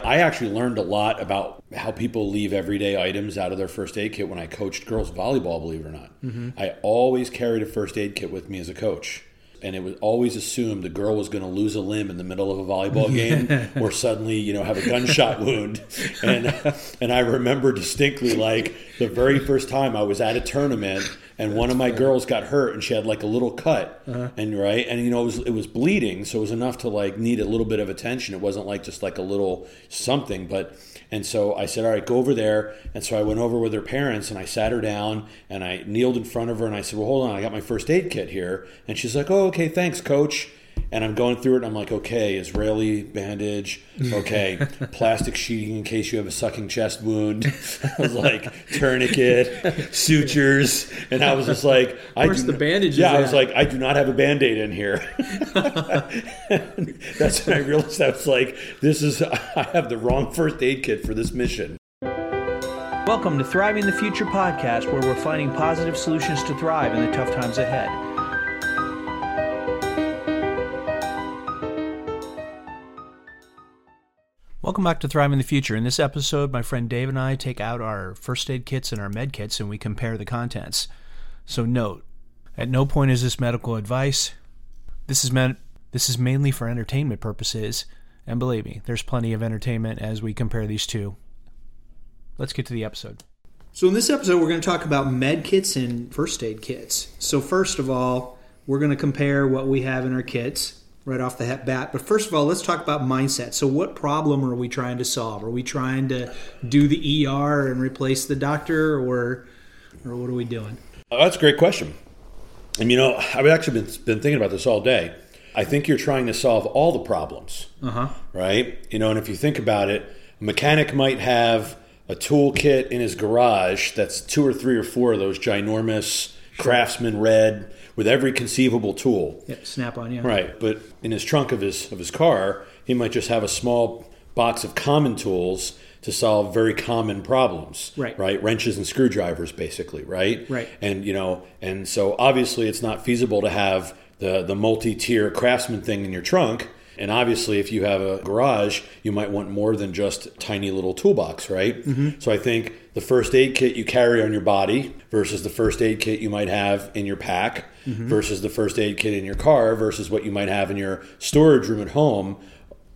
I actually learned a lot about how people leave everyday items out of their first aid kit when I coached girls volleyball, believe it or not. Mm-hmm. I always carried a first aid kit with me as a coach and it was always assumed the girl was going to lose a limb in the middle of a volleyball game or suddenly you know have a gunshot wound. And and I remember distinctly like the very first time I was at a tournament and one of my girls got hurt and she had like a little cut. Uh-huh. and right and you know it was it was bleeding so it was enough to like need a little bit of attention. It wasn't like just like a little something but and so I said, all right, go over there. And so I went over with her parents and I sat her down and I kneeled in front of her and I said, well, hold on, I got my first aid kit here. And she's like, oh, okay, thanks, coach. And I'm going through it and I'm like, okay, Israeli bandage, okay, plastic sheeting in case you have a sucking chest wound. I was like, tourniquet, sutures. And I was just like, I Where's the bandage? Yeah, I was like, I do not have a band aid in here. that's when I realized I was like, this is, I have the wrong first aid kit for this mission. Welcome to Thriving the Future podcast, where we're finding positive solutions to thrive in the tough times ahead. Welcome back to Thriving the Future. In this episode, my friend Dave and I take out our first aid kits and our med kits and we compare the contents. So note, at no point is this medical advice. This is meant this is mainly for entertainment purposes, and believe me, there's plenty of entertainment as we compare these two. Let's get to the episode. So in this episode, we're going to talk about med kits and first aid kits. So first of all, we're going to compare what we have in our kits right off the bat. But first of all, let's talk about mindset. So, what problem are we trying to solve? Are we trying to do the ER and replace the doctor, or or what are we doing? Oh, that's a great question. And you know, I've actually been, been thinking about this all day. I think you're trying to solve all the problems, uh-huh. right? You know, and if you think about it, a mechanic might have a toolkit in his garage that's two or three or four of those ginormous Craftsman red with every conceivable tool. Yeah, Snap-on, yeah. Right, but in his trunk of his of his car, he might just have a small box of common tools to solve very common problems. Right. Right. Wrenches and screwdrivers, basically. Right. Right. And you know, and so obviously, it's not feasible to have the the multi-tier craftsman thing in your trunk and obviously, if you have a garage, you might want more than just tiny little toolbox, right? Mm-hmm. So I think the first aid kit you carry on your body versus the first aid kit you might have in your pack mm-hmm. versus the first aid kit in your car versus what you might have in your storage room at home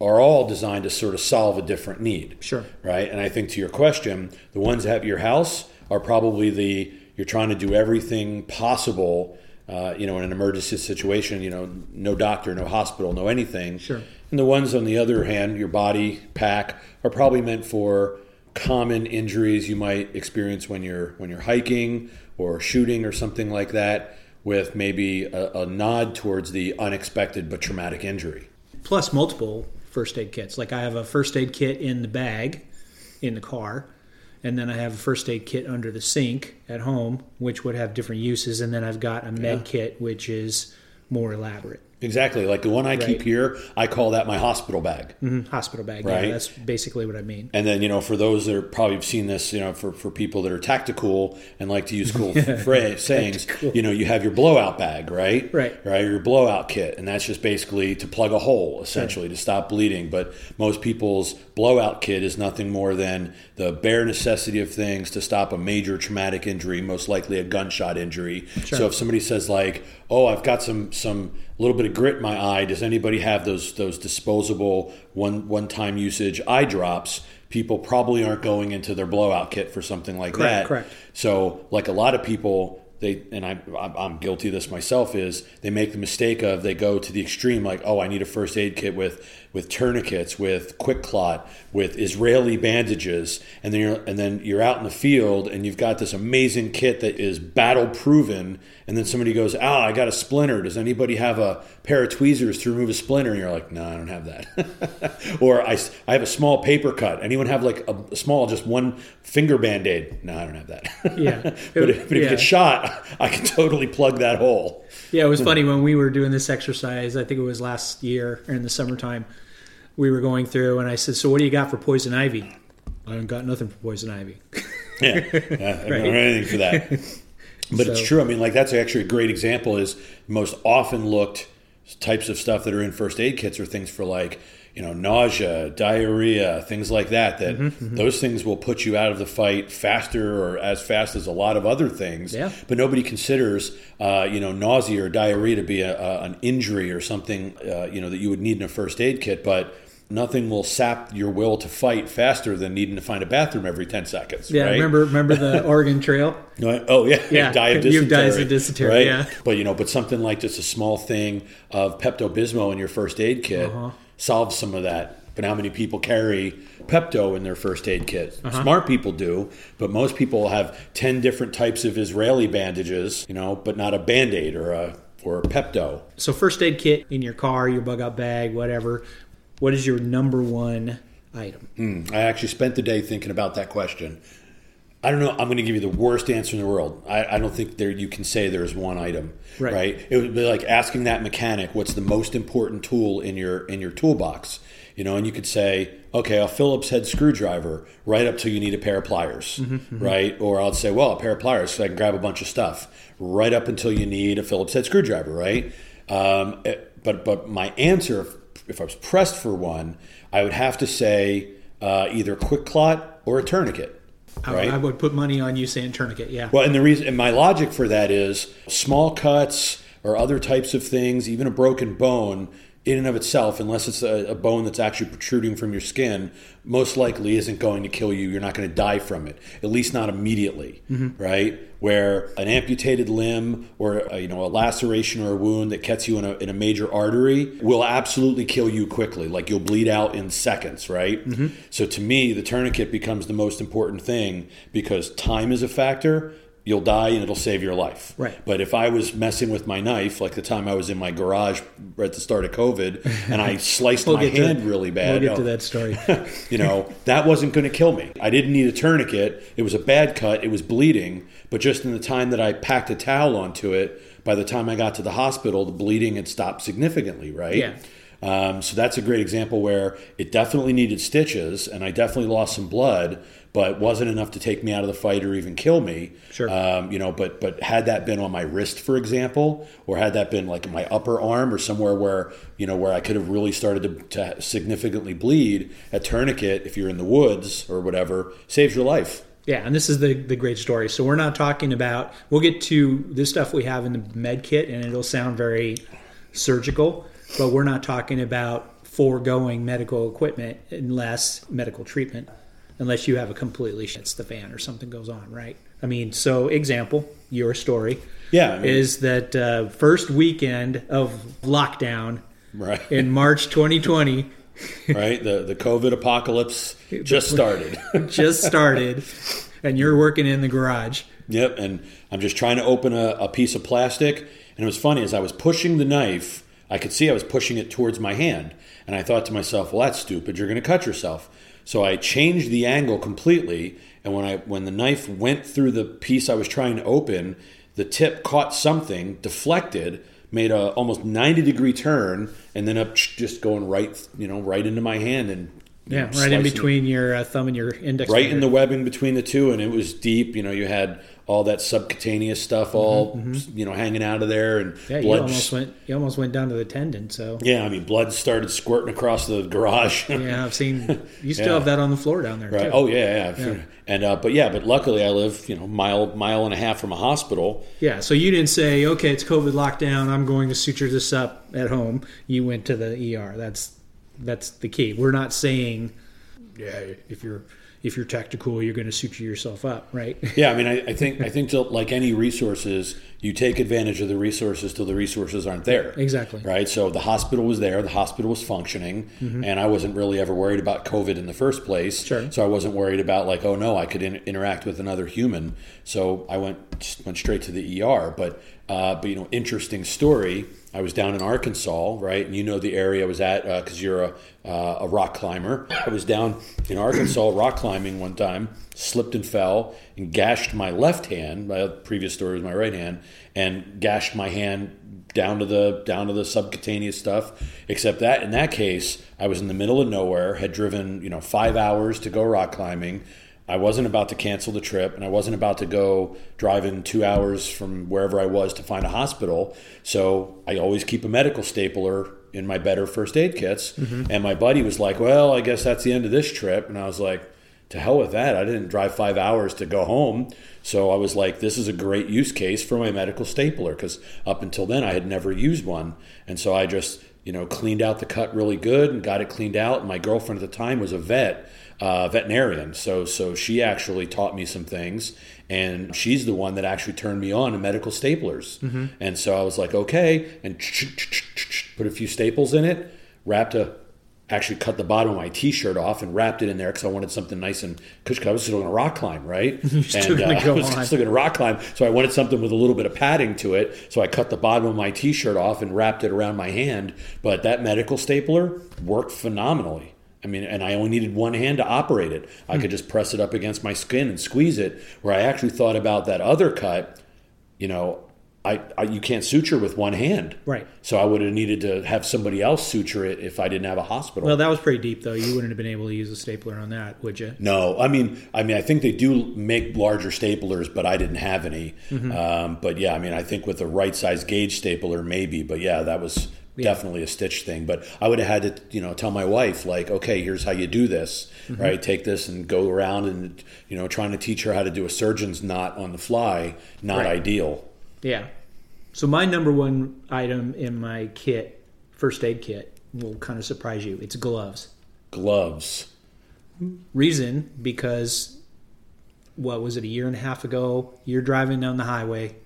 are all designed to sort of solve a different need. Sure. Right? And I think to your question, the ones at your house are probably the you're trying to do everything possible uh, you know, in an emergency situation, you know, no doctor, no hospital, no anything. Sure. And the ones on the other hand, your body pack, are probably meant for common injuries you might experience when you're when you're hiking or shooting or something like that, with maybe a, a nod towards the unexpected but traumatic injury. Plus multiple first aid kits. Like I have a first aid kit in the bag in the car and then I have a first aid kit under the sink at home, which would have different uses, and then I've got a med yeah. kit, which is more elaborate. Exactly. Like the one I right. keep here, I call that my hospital bag. Mm-hmm. Hospital bag. Right. Yeah, that's basically what I mean. And then, you know, for those that are probably have seen this, you know, for, for people that are tactical and like to use cool phrase, sayings, you know, you have your blowout bag, right? Right. Right. Your blowout kit. And that's just basically to plug a hole, essentially, right. to stop bleeding. But most people's blowout kit is nothing more than the bare necessity of things to stop a major traumatic injury, most likely a gunshot injury. Sure. So if somebody says, like, oh, I've got some, some, little bit of grit in my eye. Does anybody have those those disposable one one time usage eye drops? People probably aren't going into their blowout kit for something like correct, that. Correct. So, like a lot of people, they and I, I'm guilty of this myself. Is they make the mistake of they go to the extreme, like, oh, I need a first aid kit with with tourniquets, with quick clot, with Israeli bandages, and then you're and then you're out in the field and you've got this amazing kit that is battle proven, and then somebody goes, "Ah, I got a splinter. Does anybody have a pair of tweezers to remove a splinter?" And you're like, "No, I don't have that." or I, I have a small paper cut. Anyone have like a, a small, just one finger band aid? No, I don't have that. yeah, but, if, but if yeah. you get shot, I can totally plug that hole. Yeah, it was funny when we were doing this exercise. I think it was last year in the summertime we were going through, and I said, "So what do you got for poison ivy?" I haven't got nothing for poison ivy. yeah, yeah I don't have anything for that. But so, it's true. I mean, like that's actually a great example. Is most often looked types of stuff that are in first aid kits are things for like you know, nausea, diarrhea, things like that. That Mm-hmm, those things will put you out of the fight faster or as fast as a lot of other things. Yeah. But nobody considers, uh, you know, nausea or diarrhea to be a, a, an injury or something, uh, you know, that you would need in a first aid kit. But nothing will sap your will to fight faster than needing to find a bathroom every 10 seconds. Yeah, right? remember remember the Oregon Trail? No, Oh yeah, Yeah, die of You die of dysentery, right? yeah. But you know, but something like just a small thing of Pepto Bismol in your first aid kit Uh-huh. Solves some of that. But how many people carry Pepto in their first aid kit? Uh-huh. Smart people do, but most people have ten different types of Israeli bandages, you know, but not a band aid or a or a Pepto. So first aid kit in your car, your bug out bag, whatever. What is your number one item? Hmm, I actually spent the day thinking about that question. I don't know. I'm going to give you the worst answer in the world. I, I don't think there you can say there's one item, Right. right. It would be like asking that mechanic what's the most important tool in your in your toolbox. You know, and you could say, okay, a Phillips head screwdriver, right up till you need a pair of pliers, right? Or I'll say, well, a pair of pliers, so I can grab a bunch of stuff, right up until you need a Phillips head screwdriver, right? Um, it- but but my answer, if, if I was pressed for one, I would have to say uh, either quick clot or a tourniquet. I- Right. I, would put money on you saying tourniquet. Yeah. Well, and the reason, and my logic for that is small cuts or other types of things, even a broken bone, in and of itself, unless it's a, a bone that's actually protruding from your skin, most likely isn't going to kill you. You're not going to die from it, at least not immediately, mm-hmm. right? Where an amputated limb or a, you know a laceration or a wound that cuts you in a, in a major artery will absolutely kill you quickly. Like you'll bleed out in seconds, right? Mm-hmm. So to me, the tourniquet becomes the most important thing because time is a factor you'll die and it'll save your life. Right. But if I was messing with my knife, like the time I was in my garage right at the start of COVID, and I sliced We'll my get to- hand really bad, We'll get to that story. you know, that wasn't going to kill me. I didn't need a tourniquet. It was a bad cut. It was bleeding. But just in the time that I packed a towel onto it, by the time I got to the hospital, the bleeding had stopped significantly, right? Yeah. Um, so that's a great example where it definitely needed stitches, and I definitely lost some blood, but wasn't enough to take me out of the fight or even kill me. Sure. Um, you know, but but had that been on my wrist, for example, or had that been like my upper arm or somewhere where you know where I could have really started to, to significantly bleed, a tourniquet, if you're in the woods or whatever, saves your life. Yeah, and this is the the great story. So we're not talking about. We'll get to this stuff we have in the med kit, and it'll sound very surgical, but we're not talking about foregoing medical equipment unless medical treatment, unless you have a completely shits the fan or something goes on, right? I mean, so example, your story Yeah, I mean- is that uh, first weekend of lockdown Right. in March 2020 right. The the COVID apocalypse just started. just started, and you're working in the garage. Yep, and I'm just trying to open a, a piece of plastic, and it was funny as I was pushing the knife, I could see I was pushing it towards my hand, and I thought to myself, "Well, that's stupid. You're going to cut yourself." So I changed the angle completely, and when I when the knife went through the piece I was trying to open, the tip caught something, deflected, made a almost 90 degree turn, and then up just going right, you know, right into my hand and Yeah, right in it between your uh, thumb and your index. right finger. in the webbing between the two, and it was deep. You know, you had all that subcutaneous stuff all you know hanging out of there, and Mm-hmm, Yeah, you almost went. You almost went down to the tendon. So yeah, I mean, blood started squirting across the garage. yeah, I've seen. You still Yeah. have that on the floor down there Right. too. Oh yeah, yeah. And uh, but yeah, but luckily I live you know mile mile and a half from a hospital. Yeah. So you didn't say, okay, it's COVID lockdown. I'm going to suture this up at home. You went to the ER. That's that's the key. We're not saying, yeah, if you're if you're tactical, you're going to suture yourself up, right? Yeah, I mean, I, I think I think to, like any resources, you take advantage of the resources till the resources aren't there. Exactly. Right. So the hospital was there, the hospital was functioning, and I wasn't really ever worried about COVID in the first place. Sure. So I wasn't worried about like, oh no, I could in- interact with another human. So I went went straight to the ER. But uh, but you know, interesting story. I was down in Arkansas, right? And you know the area I was at because you're a, uh, a rock climber. I was down in Arkansas rock climbing one time, slipped and fell, and gashed my left hand. My previous story was my right hand, and gashed my hand down to the down to the subcutaneous stuff. Except that in that case, I was in the middle of nowhere, had driven you know five hours to go rock climbing. I wasn't about to cancel the trip, and I wasn't about to go driving two hours from wherever I was to find a hospital. So I always keep a medical stapler in my better first aid kits. Mm-hmm. And my buddy was like, "Well, I guess that's the end of this trip." And I was like, "To hell with that! I didn't drive five hours to go home." So I was like, "This is a great use case for my medical stapler," because up until then I had never used one, and so I just you know cleaned out the cut really good and got it cleaned out. And my girlfriend at the time was a vet uh, veterinarian. So so she actually taught me some things, and she's the one that actually turned me on to medical staplers. And so I was like, okay, and put a few staples in it, wrapped a. Actually, cut the bottom of my T-shirt off and wrapped it in there because I wanted something nice and because I was still going to rock climb, right? still and gonna uh, go I was on. still going to rock climb, so I wanted something with a little bit of padding to it. So I cut the bottom of my T-shirt off and wrapped it around my hand. But that medical stapler worked phenomenally. I mean, and I only needed one hand to operate it. I could just press it up against my skin and squeeze it. Where I actually thought about that other cut, you know, I, I you can't suture with one hand, Right. So I would have needed to have somebody else suture it if I didn't have a hospital. Well, that was pretty deep, though. You wouldn't have been able to use a stapler on that, would you? No, I mean, I mean, I think they do make larger staplers, but I didn't have any. Mm-hmm. Um, but yeah, I mean, I think with a right size gauge stapler, maybe. But yeah, that was definitely a stitch thing. But I would have had to, you know, tell my wife like, okay, here's how you do this, Mm-hmm. right? Take this and go around and you know, trying to teach her how to do a surgeon's knot on the fly, not Right. ideal. Yeah. So my number one item in my kit, first aid kit, will kind of surprise you. It's gloves. Gloves. Reason because what was it a year and a half ago? You're driving down the highway,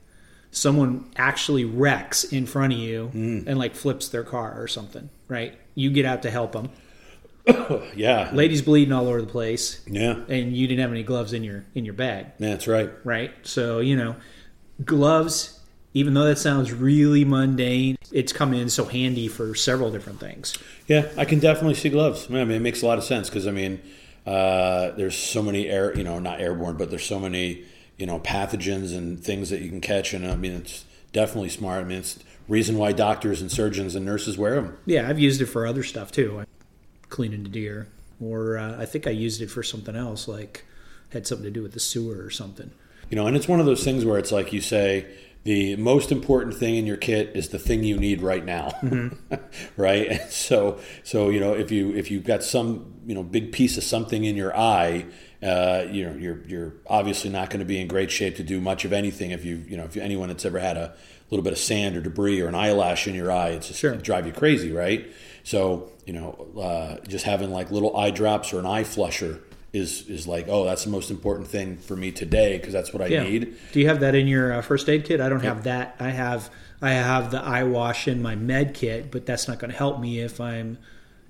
someone actually wrecks in front of you mm. and like flips their car or something, right? You get out to help them. Yeah, Ladies bleeding all over the place, yeah, and you didn't have any gloves in your in your bag. that's right. right? So, you know, gloves, even though that sounds really mundane, it's come in so handy for several different things. Yeah, I can definitely see gloves. I mean, it makes a lot of sense because I mean, uh, there's so many air, you know, not airborne, but there's so many, you know, pathogens and things that you can catch, and I mean, it's definitely smart. I mean, it's reason why doctors and surgeons and nurses wear them. Yeah, I've used it for other stuff too, cleaning the deer, or uh, I think I used it for something else, like had something to do with the sewer or something. You know, and it's one of those things where it's like you say, the most important thing in your kit is the thing you need right now, right? And so, so you know, if you if you've got some you know big piece of something in your eye, uh, you know, you're you're obviously not going to be in great shape to do much of anything. If you you know, if anyone that's ever had a little bit of sand or debris or an eyelash in your eye, it's just Sure. drive you crazy, right? So you know, uh, just having like little eye drops or an eye flusher is is like, oh, that's the most important thing for me today because that's what I Yeah. need. Do you have that in your uh, first aid kit? I don't have that. I have I have the eye wash in my med kit, but that's not going to help me if I'm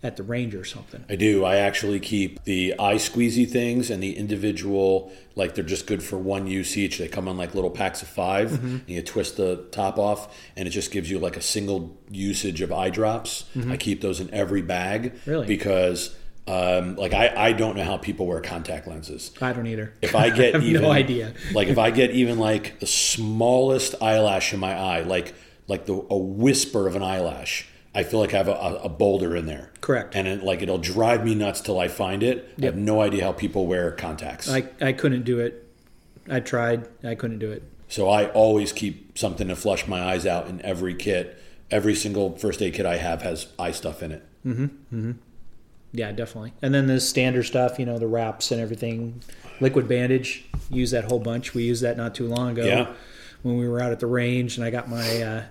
at the range or something. I do. I actually keep the eye squeezy things and the individual, like they're just good for one use each. They come in like little packs of 5 Mm-hmm. and you twist the top off, and it just gives you like a single usage of eye drops. I keep those in every bag. Mm-hmm. Really? Because, um, like, I, I don't know how people wear contact lenses. I don't either. If I get have even, no idea. like if I get even like the smallest eyelash in my eye, like like the a whisper of an eyelash, I feel like I have a, a, boulder in there. Correct. And it, like it'll drive me nuts till I find it. I have no idea how people wear contacts. I, I couldn't do it. I tried. I couldn't do it. so I always keep something to flush my eyes out in every kit. Every single first aid kit I have has eye stuff in it. Yeah, definitely. And then the standard stuff, you know, the wraps and everything. Liquid bandage, use that whole bunch. We used that not too long ago Yeah. when we were out at the range, and I got my uh,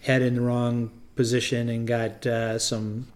head in the wrong position and got uh, some.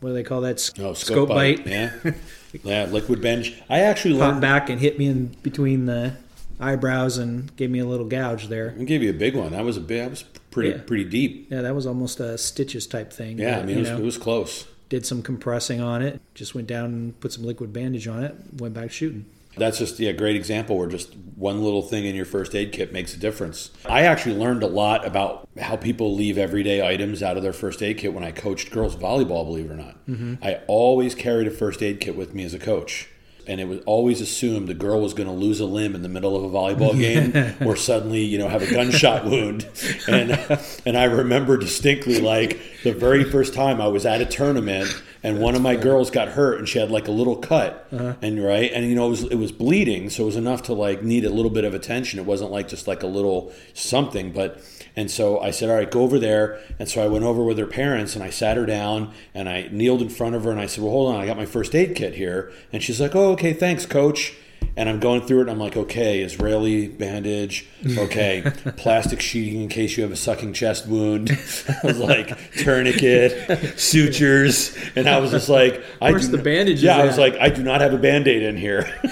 What do they call that? Sc- Oh, scope, bite. Yeah. yeah, liquid bandage. I actually Popped learned. back and hit me in between the eyebrows and gave me a little gouge there. I gave you a big one. That was a big. That was pretty Yeah. pretty deep. Yeah, that was almost a stitches type thing. Yeah, but, I mean it was, it was close. Did some compressing on it. Just went down and put some liquid bandage on it. Went back shooting. That's just yeah, a great example where just one little thing in your first aid kit makes a difference. I actually learned a lot about how people leave everyday items out of their first aid kit when I coached girls volleyball. Believe it or not, mm-hmm. I always carried a first aid kit with me as a coach. And it was always assumed the girl was going to lose a limb in the middle of a volleyball game, or suddenly, you know, have a gunshot wound. And and I remember distinctly, like the very first time I was at a tournament, and one of my girls got hurt, and she had like a little cut, Uh-huh. and right, and you know it was it was bleeding, so it was enough to like need a little bit of attention. It wasn't like just like a little something, but. And so I said, "All right, go over there." And so I went over with her parents, and I sat her down, and I kneeled in front of her, and I said, "Well, hold on, I got my first aid kit here." And she's like, "Oh, okay, thanks, coach." And I'm going through it, and I'm like, okay, Israeli bandage, okay, plastic sheeting in case you have a sucking chest wound. I was like, tourniquet, sutures, and I was just like, I Where's do the bandage Yeah, I was like, I do not have a band aid in here.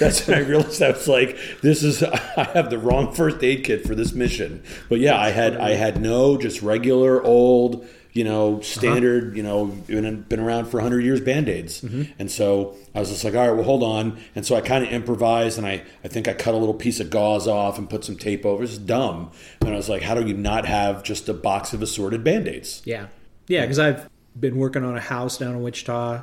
That's when I realized I was like, this is I have the wrong first aid kit for this mission. But yeah, I had I had no just regular old you know, uh-huh. standard, you know, been, been around for 100 years band aids. Mm-hmm. And so I was just like, all right, well, hold on. And so I kind of improvised and I, I think I cut a little piece of gauze off and put some tape over. It's dumb. And I was like, how do you not have just a box of assorted band aids? Yeah, yeah, because I've been working on a house down in Wichita.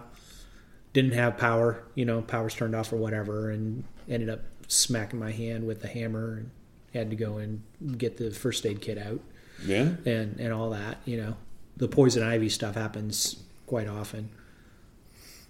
Didn't have power, you know, power's turned off or whatever, and ended up smacking my hand with the hammer and had to go and get the first aid kit out Yeah. and and all that. You know, the poison ivy stuff happens quite often.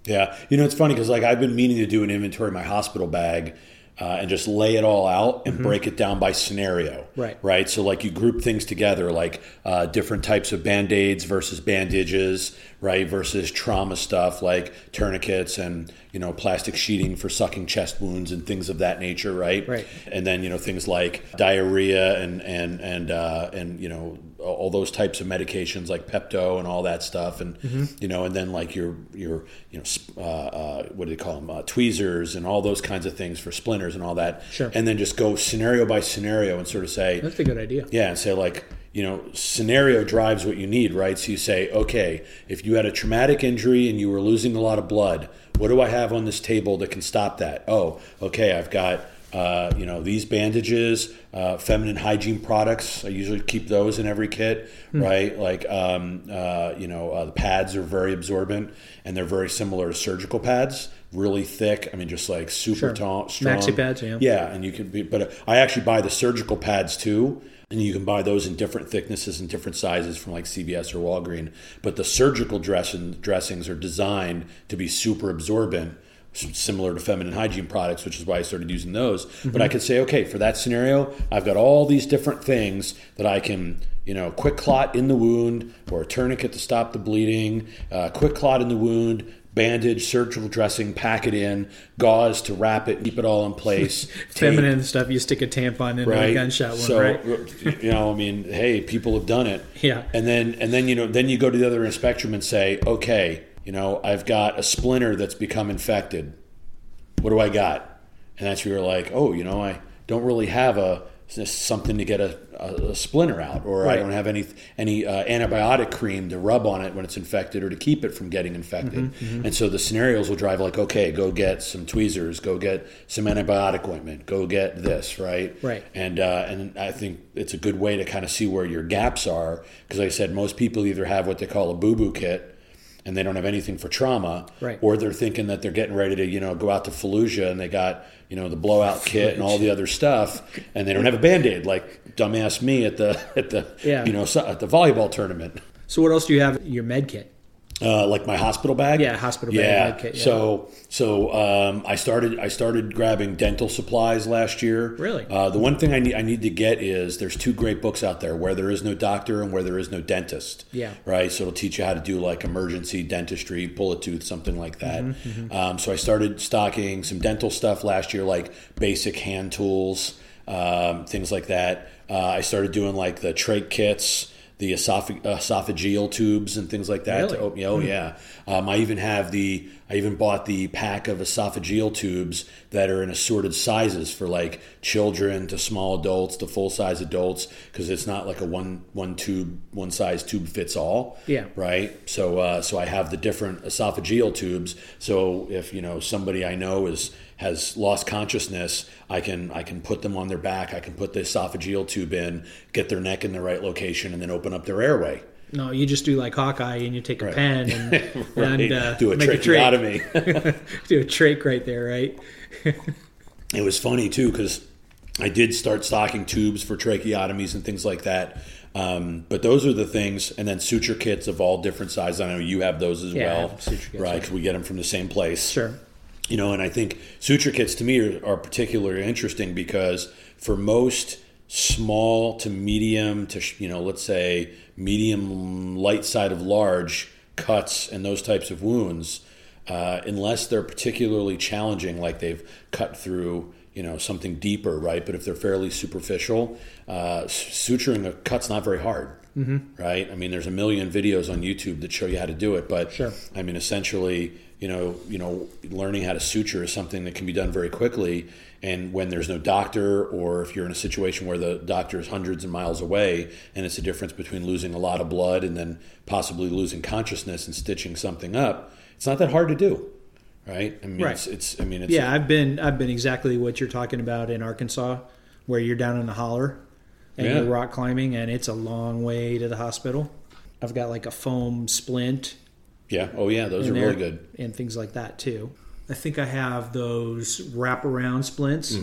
Yeah, you know it's funny because like I've been meaning to do an inventory of my hospital bag uh, and just lay it all out and break it down by scenario. Mm-hmm. Right. Right. So like you group things together, like uh, different types of band aids versus bandages, right? Versus trauma stuff like tourniquets and you know plastic sheeting for sucking chest wounds and things of that nature, right? Right. And then you know things like diarrhea and and and uh, and you know all those types of medications like Pepto and all that stuff, and Mm-hmm. you know, and then like your your you know uh, uh, what do they call them uh, tweezers and all those kinds of things for splinters and all that. Sure. And then just go scenario by scenario and sort of say, That's a good idea. yeah, and say like, you know, scenario drives what you need, right? So you say, okay, if you had a traumatic injury and you were losing a lot of blood, what do I have on this table that can stop that? Oh, okay, I've got. Uh, you know these bandages, uh, feminine hygiene products. I usually keep those in every kit, right? Like um, uh, you know uh, the pads are very absorbent and they're very similar to surgical pads, really thick. I mean, just like super Sure. strong. Maxi pads, yeah. Yeah, and you can be, but I actually buy the surgical pads too, and you can buy those in different thicknesses and different sizes from like CVS or Walgreen. But the surgical dressing, dressings are designed to be super absorbent, similar to feminine hygiene products, which is why I started using those. But I could say, okay, for that scenario, I've got all these different things that I can. You know, quick clot in the wound, or a tourniquet to stop the bleeding, uh, quick clot in the wound, bandage, surgical dressing, pack it in, gauze to wrap it, keep it all in place. Feminine stuff, you stick a tampon in a gunshot wound, so, right? you know, I mean, hey, people have done it. Yeah. And then and then you know, then you go to the other end of the spectrum and say, okay, you know, I've got a splinter that's become infected. What do I got? And that's where you're like, oh, you know, I don't really have a something to get a, a, a splinter out, or I don't have any any uh, antibiotic cream to rub on it when it's infected, or to keep it from getting infected. Mm-hmm, And so the scenarios will drive like, okay, go get some tweezers, go get some antibiotic ointment, go get this, right? Right. And uh, and I think it's a good way to kind of see where your gaps are because, like I said, most people either have what they call a boo boo kit. And they don't have anything for trauma, Right. or they're thinking that they're getting ready to, you know, go out to Fallujah and they got, you know, the blowout kit and all the other stuff, and they don't have a band aid like dumbass me at the at the Yeah. you know at the volleyball tournament. So what else do you have? in Your med kit. Uh, like my hospital bag. Yeah, hospital bag, Yeah. kit, yeah. So so um, I started I started grabbing dental supplies last year. Really? Uh, the one thing I need I need to get is there's two great books out there where there is no doctor and where there is no dentist. Yeah. Right. So it'll teach you how to do like emergency dentistry, pull a tooth, something like that. Mm-hmm, Um, so I started stocking some dental stuff last year, like basic hand tools, um, things like that. Uh, I started doing like the trach kits. The esophag- esophageal tubes and things like that Really? to open Oh yeah, um, I even have the. I even bought the pack of esophageal tubes that are in assorted sizes for like children to small adults to full size adults because it's not like a one one tube one size tube fits all. Yeah. Right. So uh, so I have the different esophageal tubes. So if you know somebody I know is has lost consciousness, I can I can put them on their back. I can put the esophageal tube in, get their neck in the right location, and then open up their airway. No, you just do like Hawkeye and you take a Right. pen and, Right. and uh, do a make tracheotomy. trach. do a trach right there, right? it was funny too because I did start stocking tubes for tracheotomies and things like that. Um, but those are the things, and then suture kits of all different sizes. I know you have those as Yeah, well, suture kits, right? right. Because we get them from the same place Sure. You know and i think suture kits to me are, are particularly interesting because for most small to medium to you know let's say medium light side of large cuts and those types of wounds uh, unless they're particularly challenging like they've cut through you know something deeper right but if they're fairly superficial uh, suturing a cut's not very hard mm-hmm. right i mean there's a million videos on youtube that show you how to do it but Sure. I mean, essentially, you know, you know, learning how to suture is something that can be done very quickly. And when there's no doctor, or if you're in a situation where the doctor is hundreds of miles away, and it's a difference between losing a lot of blood and then possibly losing consciousness and stitching something up, it's not that hard to do, right? I mean, Right. it's, it's, I mean, it's, Yeah, I've been I've been exactly what you're talking about in Arkansas, where you're down in the holler and Yeah. you're rock climbing, and it's a long way to the hospital. I've got like a foam splint yeah, oh yeah, those are there really good. and things like that too. I think I have those wraparound splints,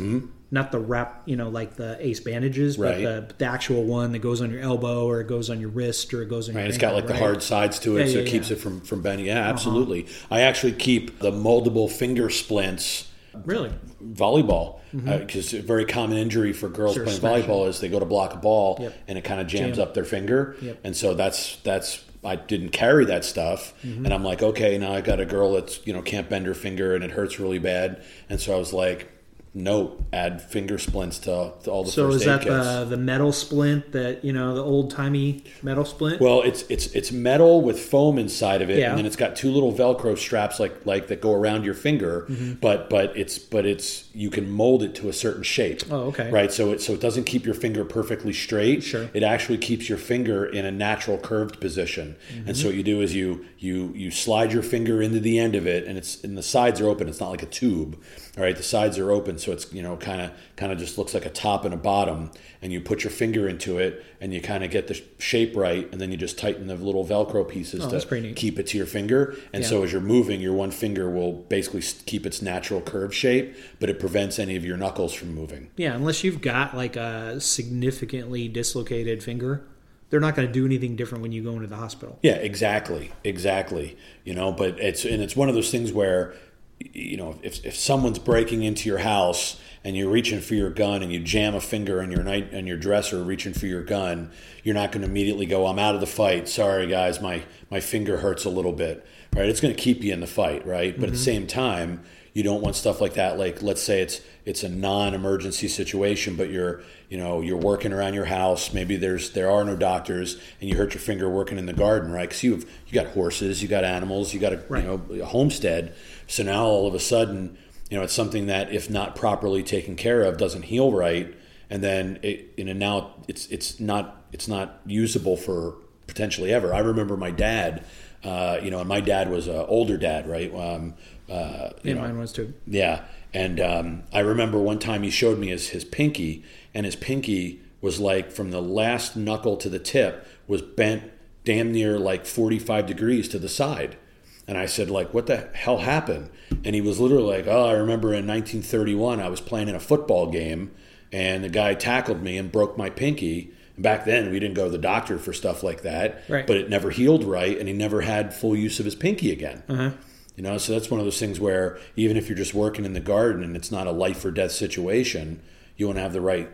not the wrap, you know, like the ace bandages, Mm-hmm. Right. but the, the actual one that goes on your elbow or it goes on your wrist or it goes on Right, your. it's got ankle, like the hard sides to it, Yeah, so yeah, it keeps yeah. Uh-huh. it from from bending. Yeah, absolutely. I actually keep the moldable finger splints Really? volleyball because a very common injury for girls Mm-hmm. Sure, playing volleyball is they go to block a ball Yep. and it kind of jams Jam. up their finger Yep. and so that's that's I didn't carry that stuff Mm-hmm. and I'm like okay now I got a girl that's you know can't bend her finger and it hurts really bad and so I was like no add finger splints to, to all the So is that kits. the the metal splint that you know the old timey metal splint? Well, it's it's it's metal with foam inside of it, Yeah. and then it's got two little Velcro straps like like that go around your finger. Mm-hmm. But but it's but it's you can mold it to a certain shape. Oh, okay. Right. So it so it doesn't keep your finger perfectly straight. Sure. It actually keeps your finger in a natural curved position. Mm-hmm. And so what you do is you you you slide your finger into the end of it, and it's and the sides are open. It's not like a tube. All right. The sides are open, so it's you know kind of kind of just looks like a top and a bottom. And you put your finger into it, and you kind of get the shape right, and then you just tighten the little Velcro pieces Oh, to keep it to your finger. And Yeah. so as you're moving, your one finger will basically keep its natural curve shape, but it prevents any of your knuckles from moving. Yeah, unless you've got like a significantly dislocated finger, they're not going to do anything different when you go into the hospital. Yeah, exactly, exactly. You know, but it's and it's one of those things where, you know, if if someone's breaking into your house and you're reaching for your gun and you jam a finger in your night in your dresser reaching for your gun, you're not going to immediately go, "I'm out of the fight. Sorry, guys, my my finger hurts a little bit." Right? It's going to keep you in the fight, right? But at the mm-hmm. same time, you don't want stuff like that. Like, let's say it's it's a non-emergency situation, but you're you know you're working around your house. Maybe there's there are no doctors, and you hurt your finger working in the garden, right? Because you've you got horses, you got animals, you got a Right. you know a homestead. So now all of a sudden, you know it's something that if not properly taken care of, doesn't heal right, and then it you know now it's it's not it's not usable for potentially ever. I remember my dad. Uh, you know, and my dad was an older dad, right? Um, uh, you Yeah, know, mine was too. yeah, and um, I remember one time he showed me his his pinky, and his pinky was like from the last knuckle to the tip was bent damn near like forty five degrees to the side. And I said, like, what the hell happened? And he was literally like, oh, I remember in 1931, I was playing in a football game, and the guy tackled me and broke my pinky. Back then, we didn't go to the doctor for stuff like that, Right. but it never healed right, and he never had full use of his pinky again. Uh-huh. You know, so that's one of those things where even if you're just working in the garden and it's not a life or death situation, you want to have the right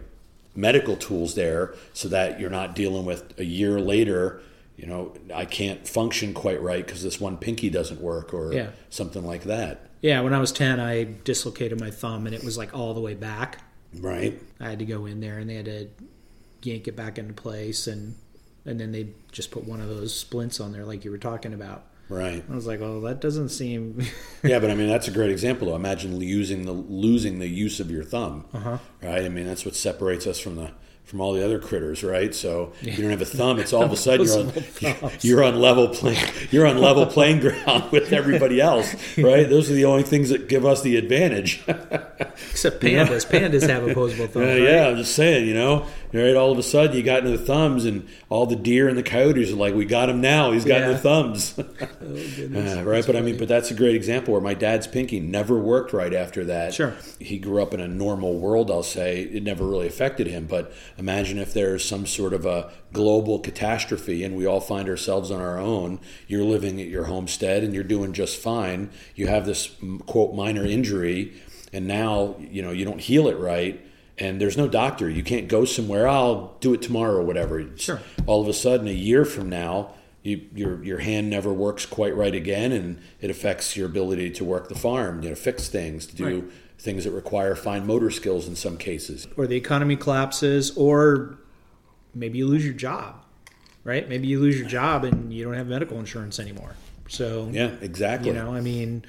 medical tools there so that you're not dealing with a year later, you know, I can't function quite right because this one pinky doesn't work or Yeah. something like that. Yeah, when I was 10, I dislocated my thumb and it was like all the way back. Right? I had to go in there and they had to yank it back into place and and then they just put one of those splints on there like you were talking about. Right. I was like, "Oh, that doesn't seem yeah, but I mean that's a great example. Though. Imagine using the losing the use of your thumb, Uh-huh. right? I mean that's what separates us from the from all the other critters, right? So you don't have a thumb. It's all of a sudden you're on you're on level playing you're on level playing ground with everybody else, right? Those are the only things that give us the advantage. except pandas. Pandas have opposable thumbs. Yeah, right? yeah, I'm just saying, you know, right? All of a sudden, you got into the thumbs, and all the deer and the coyotes are like, "We got him now. He's got Yeah. the thumbs." Oh. Uh, right, but I mean, but that's a great example where my dad's pinky never worked right after that. Sure. he grew up in a normal world. I'll say it never really affected him, but imagine if there's some sort of a global catastrophe and we all find ourselves on our own. You're living at your homestead and you're doing just fine. You have this quote minor injury, and now you know you don't heal it right. And there's no doctor. You can't go somewhere. Oh, I'll do it tomorrow or whatever. Sure. All of a sudden, a year from now, you, your your hand never works quite right again, and it affects your ability to work the farm, you know, fix things, to do Right. things that require fine motor skills in some cases. or the economy collapses, or maybe you lose your job, right? Maybe you lose your job and you don't have medical insurance anymore. So Yeah, exactly. you know, I mean,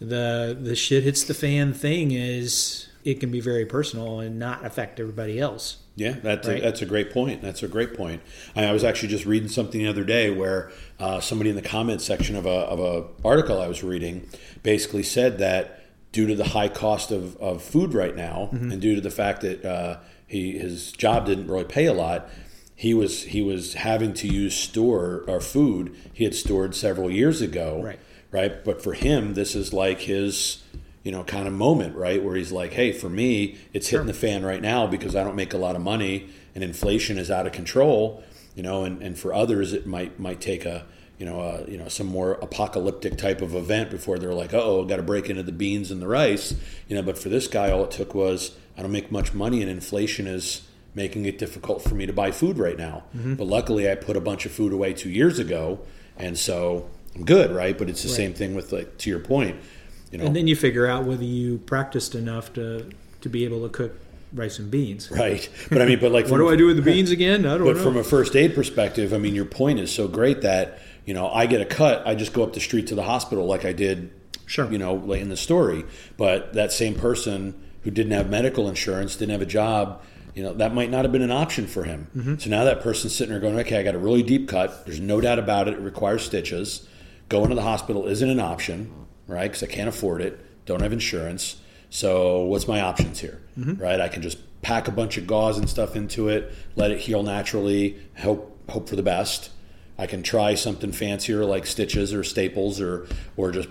the the shit hits the fan thing is it can be very personal and not affect everybody else. Yeah, that's Right. a, that's a great point. That's a great point. I, I was actually just reading something the other day where uh, somebody in the comment section of a of a article I was reading basically said that due to the high cost of, of food right now, Mm-hmm. and due to the fact that uh, he his job didn't really pay a lot, he was he was having to use store or food he had stored several years ago. Right. Right. But for him, this is like his you know, kind of moment, right? Where he's like, hey, for me, it's hitting the fan right now because I don't make a lot of money and inflation is out of control, you know, and, and for others, it might, might take a, you know, a, you know, some more apocalyptic type of event before they're like, oh, I got to break into the beans and the rice, you know, but for this guy, all it took was, I don't make much money and inflation is making it difficult for me to buy food right now. Mm-hmm. But luckily I put a bunch of food away two years ago. And so I'm good, right? But it's the same thing with like, to your point, you know, And then you figure out whether you practiced enough to to be able to cook rice and beans. Right. But I mean, but like, What from, do I do with the beans again? I don't But know. from a first aid perspective, I mean, your point is so great that you know I get a cut, I just go up the street to the hospital like I did, Sure. you know, like in the story. But that same person who didn't have medical insurance, didn't have a job, you know, that might not have been an option for him. Mm-hmm. So now that person's sitting there going, okay, I got a really deep cut. There's no doubt about it. It requires stitches. Going to the hospital isn't an option, right? Because I can't afford it. Don't have insurance. So what's my options here, Mm-hmm. right? I can just pack a bunch of gauze and stuff into it, let it heal naturally, hope hope for the best. I can try something fancier like stitches or staples or or just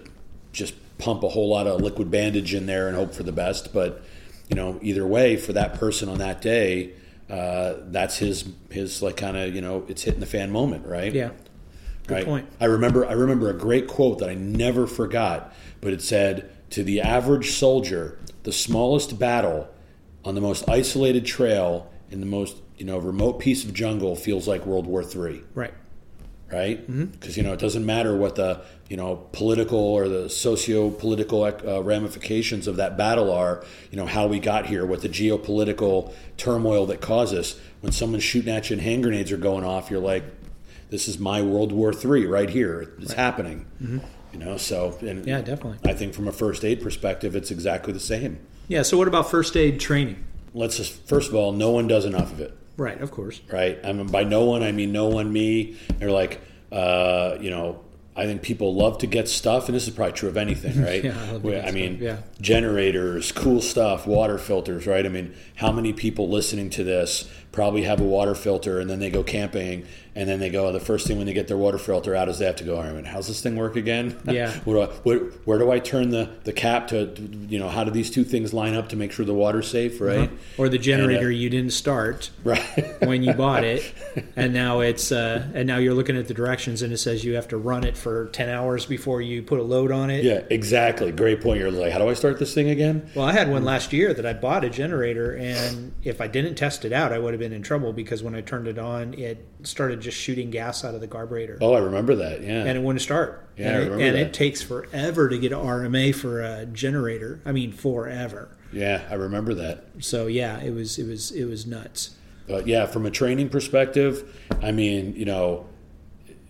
just pump a whole lot of liquid bandage in there and hope for the best. But you know, either way, for that person on that day, uh, that's his his like kind of you know it's hitting the fan moment, right? yeah. Good right? point. I remember I remember a great quote that I never forgot, but it said, "To the average soldier, the smallest battle on the most isolated trail in the most you know remote piece of jungle feels like World War III." Right. right? Because you know it doesn't matter what the you know political or the socio-political uh, ramifications of that battle are. You know how we got here, what the geopolitical turmoil that causes. When someone's shooting at you and hand grenades are going off, you're like, "This is my World War III right here. It's happening." You know, so and Yeah, definitely. I think from a first aid perspective, it's exactly the same. Yeah. So what about first aid training? Let's just first of all, no one does enough of it. Right. Of course. right? I mean, by no one, I mean no one, me. They're like, uh, you know, I think people love to get stuff, and this is probably true of anything, right? Yeah, I love to Where- get I mean, yeah. generators, cool stuff, water filters, right? I mean, how many people listening to this probably have a water filter, and then they go camping, and then they go, the first thing when they get their water filter out is they have to go, I mean, how's this thing work again? Yeah. what do I, what, where do I turn the, the cap to, you know, how do these two things line up to make sure the water's safe, right? Or the generator And, uh, you didn't start Right. when you bought it, and now it's uh, and now you're looking at the directions and it says you have to run it for ten hours before you put a load on it. Yeah, exactly. Great point. You're like, how do I start this thing again? Well, I had one last year that I bought a generator, and if I didn't test it out, I would have been in trouble because when I turned it on, it started just shooting gas out of the carburetor, Oh, I remember that. Yeah. and it wouldn't start. Yeah, I and, it, remember and that. it takes forever to get an RMA for a generator. I mean, forever. yeah, I remember that. So yeah, it was it was it was nuts. But yeah, from a training perspective, I mean, you know,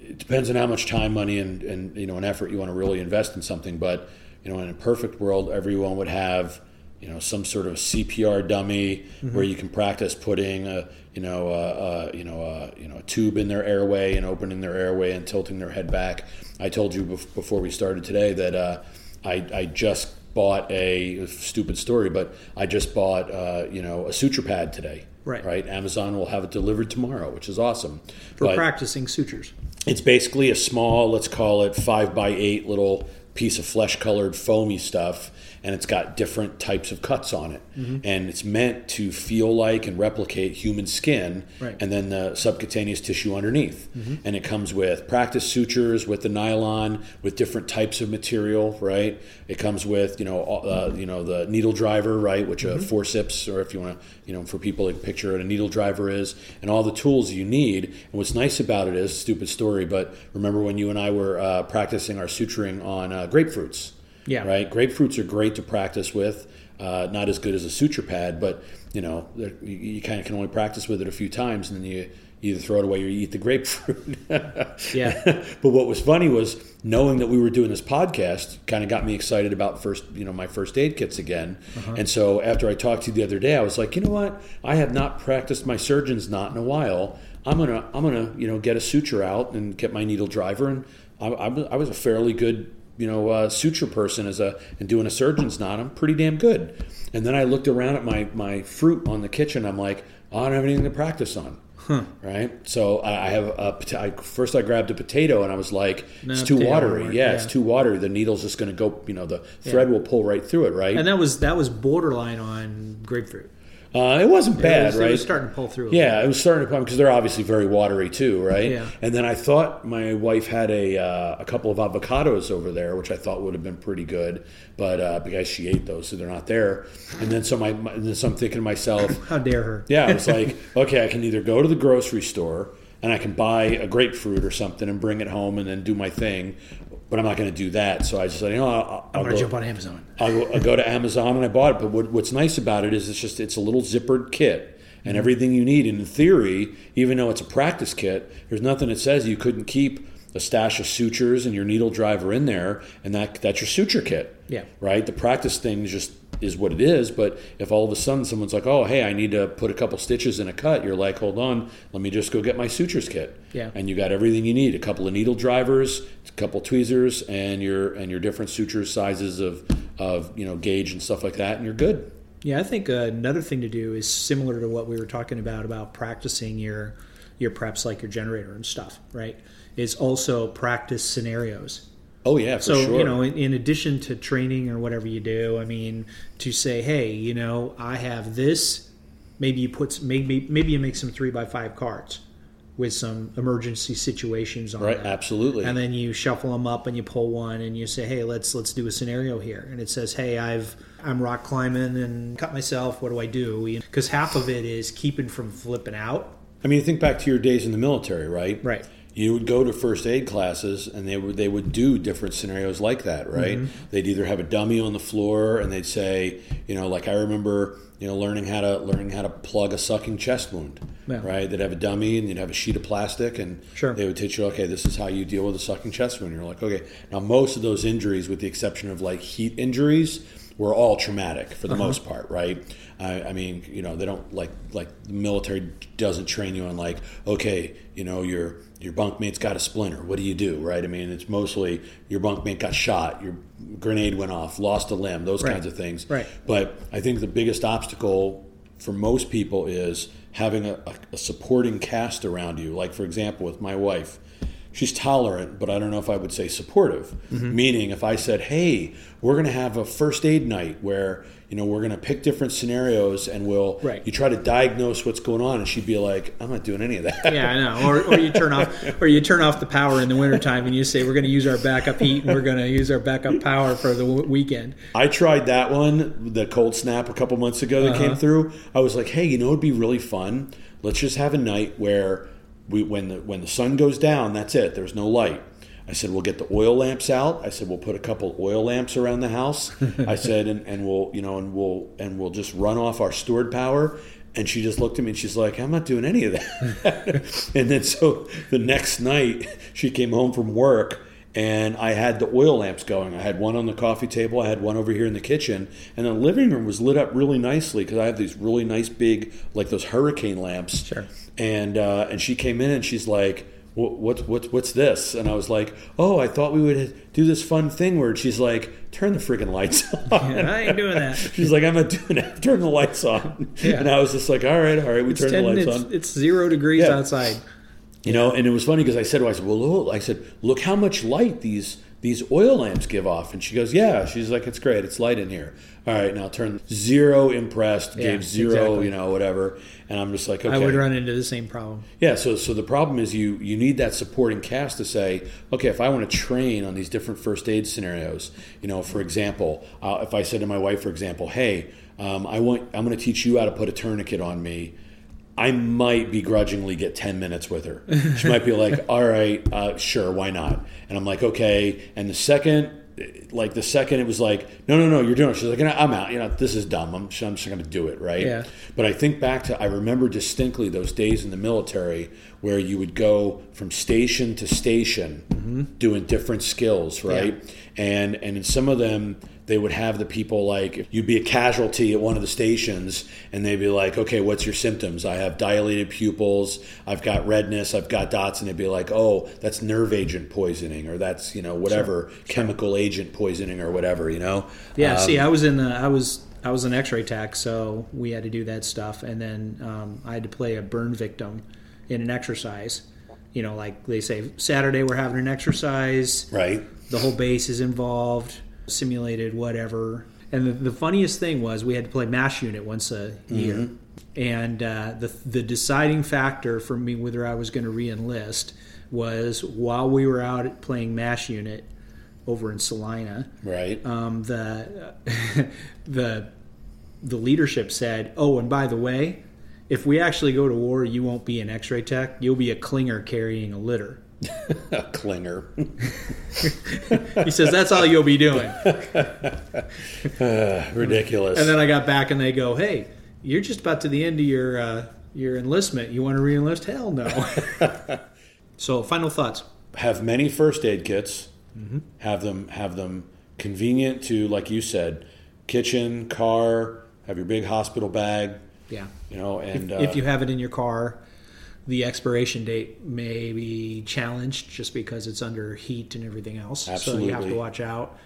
it depends on how much time, money, and, and you know, an effort you want to really invest in something. But you know, in a perfect world, everyone would have you know some sort of CPR dummy where you can practice putting a you know a, a, you know a, you know a tube in their airway and opening their airway and tilting their head back. I told you bef- before we started today that uh, I, I just bought a stupid story, but I just bought uh, you know a suture pad today. Right. Right. Amazon will have it delivered tomorrow, which is awesome. For But practicing sutures. It's basically a small, let's call it five by eight little piece of flesh colored foamy stuff and it's got different types of cuts on it. Mm-hmm. and it's meant to feel like and replicate human skin Right. and then the subcutaneous tissue underneath. And it comes with practice sutures with the nylon with different types of material right? It comes with you know uh, you know the needle driver right which a forceps or if you want to you know for people to picture what a needle driver is and all the tools you need. And what's nice about it is stupid story but remember when you and i were uh, practicing our suturing on uh, grapefruits Yeah. right? Grapefruits are great to practice with uh, not as good as a suture pad but you know you, you kind of can only practice with it a few times and then you either throw it away or you eat the grapefruit. Yeah. but what was funny was knowing that we were doing this podcast kind of got me excited about first you know my first aid kits again. And so after i talked to you the other day i was like you know what? I have not practiced my surgeon's knot in a while. I'm gonna i'm gonna you know get a suture out and get my needle driver and i, I, I was a fairly good you know uh, suture person as a and doing a surgeon's knot i'm pretty damn good and then i looked around at my my fruit on the kitchen i'm like oh, i don't have anything to practice on Right, so I I have a first. I grabbed a potato and I was like, "It's too watery. won't Yeah, it's too watery. The needle's just going to go. You know, the thread will pull right through it. Right. And that was that was borderline on grapefruit. Uh, it wasn't It bad, was, right? It was starting to pull through. a Yeah, it was starting to come because they're obviously very watery too, right? Yeah. And then I thought my wife had a uh, a couple of avocados over there, which I thought would have been pretty good, but uh, because she ate those, so they're not there. And then so my, my and then so I'm thinking to myself. How dare her? yeah, I was like, okay, I can either go to the grocery store and I can buy a grapefruit or something and bring it home and then do my thing, but I'm not going to do that. So I just said, you know, I'll, I'll I'm gonna jump on Amazon. I'll go, I'll go to Amazon and I bought it. But what, what's nice about it is it's just it's a little zippered kit and mm-hmm. everything you need. And in theory, even though it's a practice kit, there's nothing that says you couldn't keep a stash of sutures and your needle driver in there, and that that's your suture kit. Yeah. Right. The practice thing is just is what it is. But if all of a sudden someone's like, "Oh, hey, I need to put a couple stitches in a cut," you're like, "Hold on, let me just go get my sutures kit." Yeah. And you got everything you need: a couple of needle drivers, a couple tweezers, and your and your different sutures sizes of of you know gauge and stuff like that, and you're good. Yeah, I think uh, another thing to do is similar to what we were talking about about practicing your your preps like your generator and stuff, right? Is also practice scenarios. Oh yeah, for So sure. you know, in, in addition to training or whatever you do, I mean, to say, hey, you know, I have this. Maybe you put maybe maybe you make some three by five cards with some emergency situations on right? them. Absolutely. and then you shuffle them up and you pull one and you say hey let's let's do a scenario here and it says hey i've i'm rock climbing and cut myself what do i do because half of it is keeping from flipping out I mean, think back to your days in the military, right? Right. You would go to first aid classes, and they would they would do different scenarios like that, right? Mm-hmm. They'd either have a dummy on the floor, and they'd say, you know, like I remember, you know, learning how to learning how to plug a sucking chest wound, Yeah. right? They'd have a dummy, and you'd have a sheet of plastic, and Sure. they would teach you, okay, this is how you deal with a sucking chest wound. You're like, okay. Now, most of those injuries, with the exception of like heat injuries, were all traumatic for the Uh-huh. most part, right? I, I mean, you know, they don't like like the military doesn't train you on like, okay, you know, your your bunkmate's got a splinter. What do you do, right? I mean, it's mostly your bunkmate got shot, your grenade went off, lost a limb, those Right. kinds of things. Right. But I think the biggest obstacle for most people is having a, a, a supporting cast around you. Like, for example, with my wife, she's tolerant, but I don't know if I would say supportive. Mm-hmm. Meaning, if I said, hey, we're going to have a first aid night where, you know, we're going to pick different scenarios and we'll, Right. you try to diagnose what's going on, and she'd be like, I'm not doing any of that. yeah i know or, or you turn off or you turn off the power in the wintertime and you say we're going to use our backup heat and we're going to use our backup power for the w- weekend I tried that one, the cold snap a couple months ago that came through. I was like, hey, you know, it'd be really fun. Let's just have a night where we, when the when the sun goes down, that's it. There's no light. I said we'll get the oil lamps out. I said we'll put a couple oil lamps around the house. I said and, and we'll you know and we'll and we'll just run off our stored power. And she just looked at me and she's like, I'm not doing any of that. and then so the next night she came home from work and I had the oil lamps going. I had one on the coffee table, I had one over here in the kitchen, and the living room was lit up really nicely because I have these really nice big, like those hurricane lamps. Sure. And uh, and she came in and she's like, "What what what what's this?" And I was like, "Oh, I thought we would do this fun thing where she's like, turn the freaking lights on." Yeah, I ain't doing that. She's like, I'm not doing it. Turn the lights on. Yeah. And I was just like, all right, all right. We it's, turned the lights it's, on. it's zero degrees Yeah. outside You know, and it was funny because I said, her, I said, well, look, I said, look how much light these these oil lamps give off. And she goes, yeah. She's like, it's great. It's light in here. All right, now turn zero impressed, Yeah, gave zero, exactly. you know, whatever. And I'm just like, okay. I would run into the same problem. Yeah, so so the problem is you you need that supporting cast to say, okay, if I want to train on these different first aid scenarios, you know, for example, uh, if I said to my wife, for example, hey, um, I want I'm going to teach you how to put a tourniquet on me. I might begrudgingly get 10 minutes with her. She might be like, all right, uh, sure, why not? And I'm like, okay. And the second, like the second it was like, no, no, no, you're doing it. She's like, I'm out. You know, this is dumb. I'm, I'm just going to do it, right? Yeah. But I think back to, I remember distinctly those days in the military where you would go from station to station mm-hmm. doing different skills, right? And and in some of them, they would have the people like you'd be a casualty at one of the stations, and they'd be like, "Okay, what's your symptoms? I have dilated pupils. I've got redness. I've got dots." And they'd be like, "Oh, that's nerve agent poisoning, or that's you know whatever chemical agent poisoning, or whatever." You know? Yeah, Um, see, I was in the I was I was an X-ray tech, so we had to do that stuff, and then um, I had to play a burn victim in an exercise. You know, like they say, Saturday we're having an exercise. right. The whole base is involved, simulated, whatever. And the, the funniest thing was we had to play mash unit once a year, and uh, the the deciding factor for me whether I was going to re-enlist was while we were out playing mash unit over in Salina Right. um, the the the leadership said, "Oh, and by the way, if we actually go to war, you won't be an X-ray tech. You'll be a clinger carrying a litter." a clinger. He says, "That's all you'll be doing." Ridiculous. And then I got back, and they go, "Hey, you're just about to the end of your uh, your enlistment. You want to re-enlist? Hell no." so, final thoughts. have many first aid kits. Mm-hmm. Have them have them convenient to, like you said, kitchen, car. Have your big hospital bag. Yeah. You know, and if uh, you have it in your car, the expiration date may be challenged just because it's under heat and everything else. Absolutely. So you have to watch out.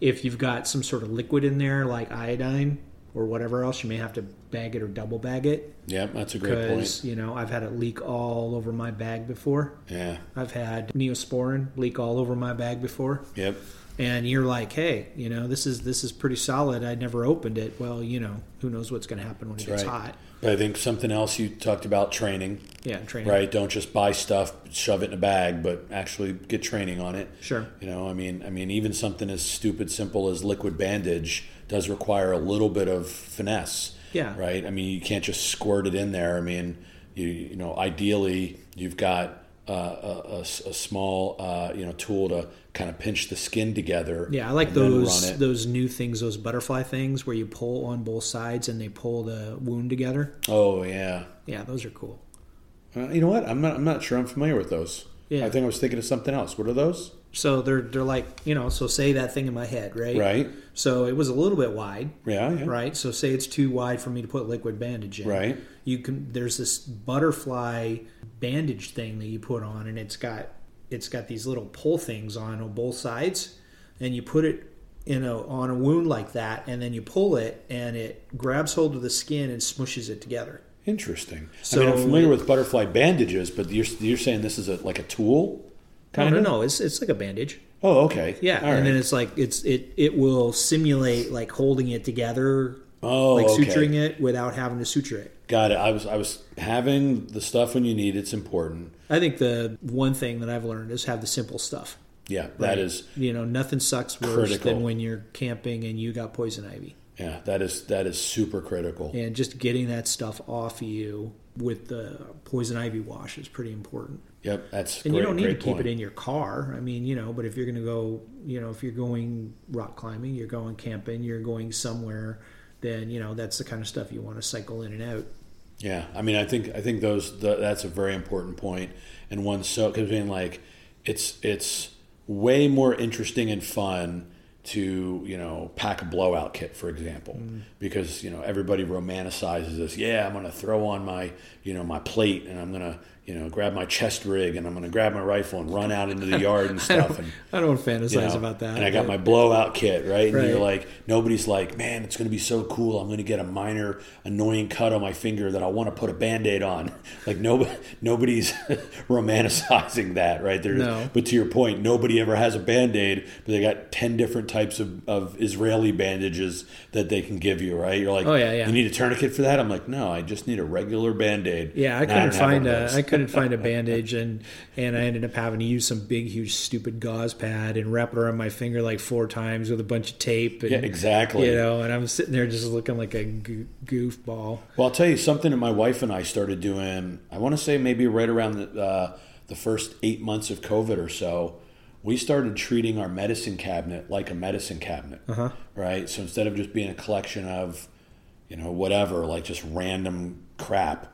If you've got some sort of liquid in there, like iodine or whatever else, you may have to bag it or double bag it. yeah, that's a great Because, point. you know, I've had it leak all over my bag before. Yeah. I've had neosporin leak all over my bag before. Yep. And you're like, hey, you know, this is this is pretty solid. I never opened it. Well, you know, who knows what's going to happen when it gets right. hot. But I think something else you talked about training, Yeah, training. right? Don't just buy stuff, shove it in a bag, but actually get training on it. Sure. You know, I mean, I mean, even something as stupid, simple as liquid bandage does require a little bit of finesse. Yeah. Right. I mean, you can't just squirt it in there. I mean, you you know, ideally, you've got uh, a, a small uh, you know tool to kind of pinch the skin together. Yeah, I like those those new things, those butterfly things where you pull on both sides and they pull the wound together. Oh yeah. Yeah, those are cool. Uh, you know what? I'm not. I'm not sure. I'm familiar with those. Yeah. I think I was thinking of something else. What are those? So they're they're like you know, so say that thing in my head, right? Right. So it was a little bit wide, Yeah. Yeah. right? So say it's too wide for me to put liquid bandage in. Right. You can there's this butterfly bandage thing that you put on, and it's got it's got these little pull things on on both sides, and you put it in a on a wound like that, and then you pull it, and it grabs hold of the skin and smushes it together. Interesting. i mean i'm familiar with butterfly bandages, but you're you're saying this is a like a tool, kind no, of? no. It's it's like a bandage. Oh, okay. Yeah, All and then it's like it's it it will simulate like holding it together, Oh, like okay. suturing it without having to suture it. Got it. I was I was having the stuff when you need. It's important. I think the one thing that I've learned is have the simple stuff. Yeah, that Right? is. you know nothing sucks worse critical. than when you're camping and you got poison ivy, Yeah, that is that is super critical. and just getting that stuff off you with the poison ivy wash is pretty important. Yep, that's. And great, you don't need to keep point. it in your car. I mean, you know, but if you're going to go, you know, if you're going rock climbing, you're going camping, you're going somewhere, then you know that's the kind of stuff you want to cycle in and out. Yeah, I mean, I think I think those th that's a very important point, and one so because being like, it's it's way more interesting and fun to you know pack a blowout kit, for example, mm-hmm. because you know everybody romanticizes this. Yeah, I'm going to throw on my you know my plate, and I'm going to you know, grab my chest rig and I'm going to grab my rifle and run out into the yard and stuff. And I don't fantasize you know, about that. And I got my blowout kit, right? And Right. you're like, nobody's like, man, it's going to be so cool. I'm going to get a minor annoying cut on my finger that I want to put a band aid on. Like, nobody, nobody's romanticizing that, right? There, No. But to your point, nobody ever has a band aid, but they got 10 different types of, of Israeli bandages that they can give you, right? You're like, Oh, yeah, yeah. You need a tourniquet for that? I'm like, no, I just need a regular band aid. Yeah, I couldn't don't find a. Couldn't find a bandage, and and I ended up having to use some big, huge, stupid gauze pad and wrap it around my finger like four times with a bunch of tape. And, Yeah, exactly. You know, and I'm sitting there just looking like a goofball. Well, I'll tell you something that my wife and I started doing. I want to say maybe right around the, uh, the first eight months of COVID or so. We started treating our medicine cabinet like a medicine cabinet, Uh-huh. right? So instead of just being a collection of, you know, whatever, like just random crap,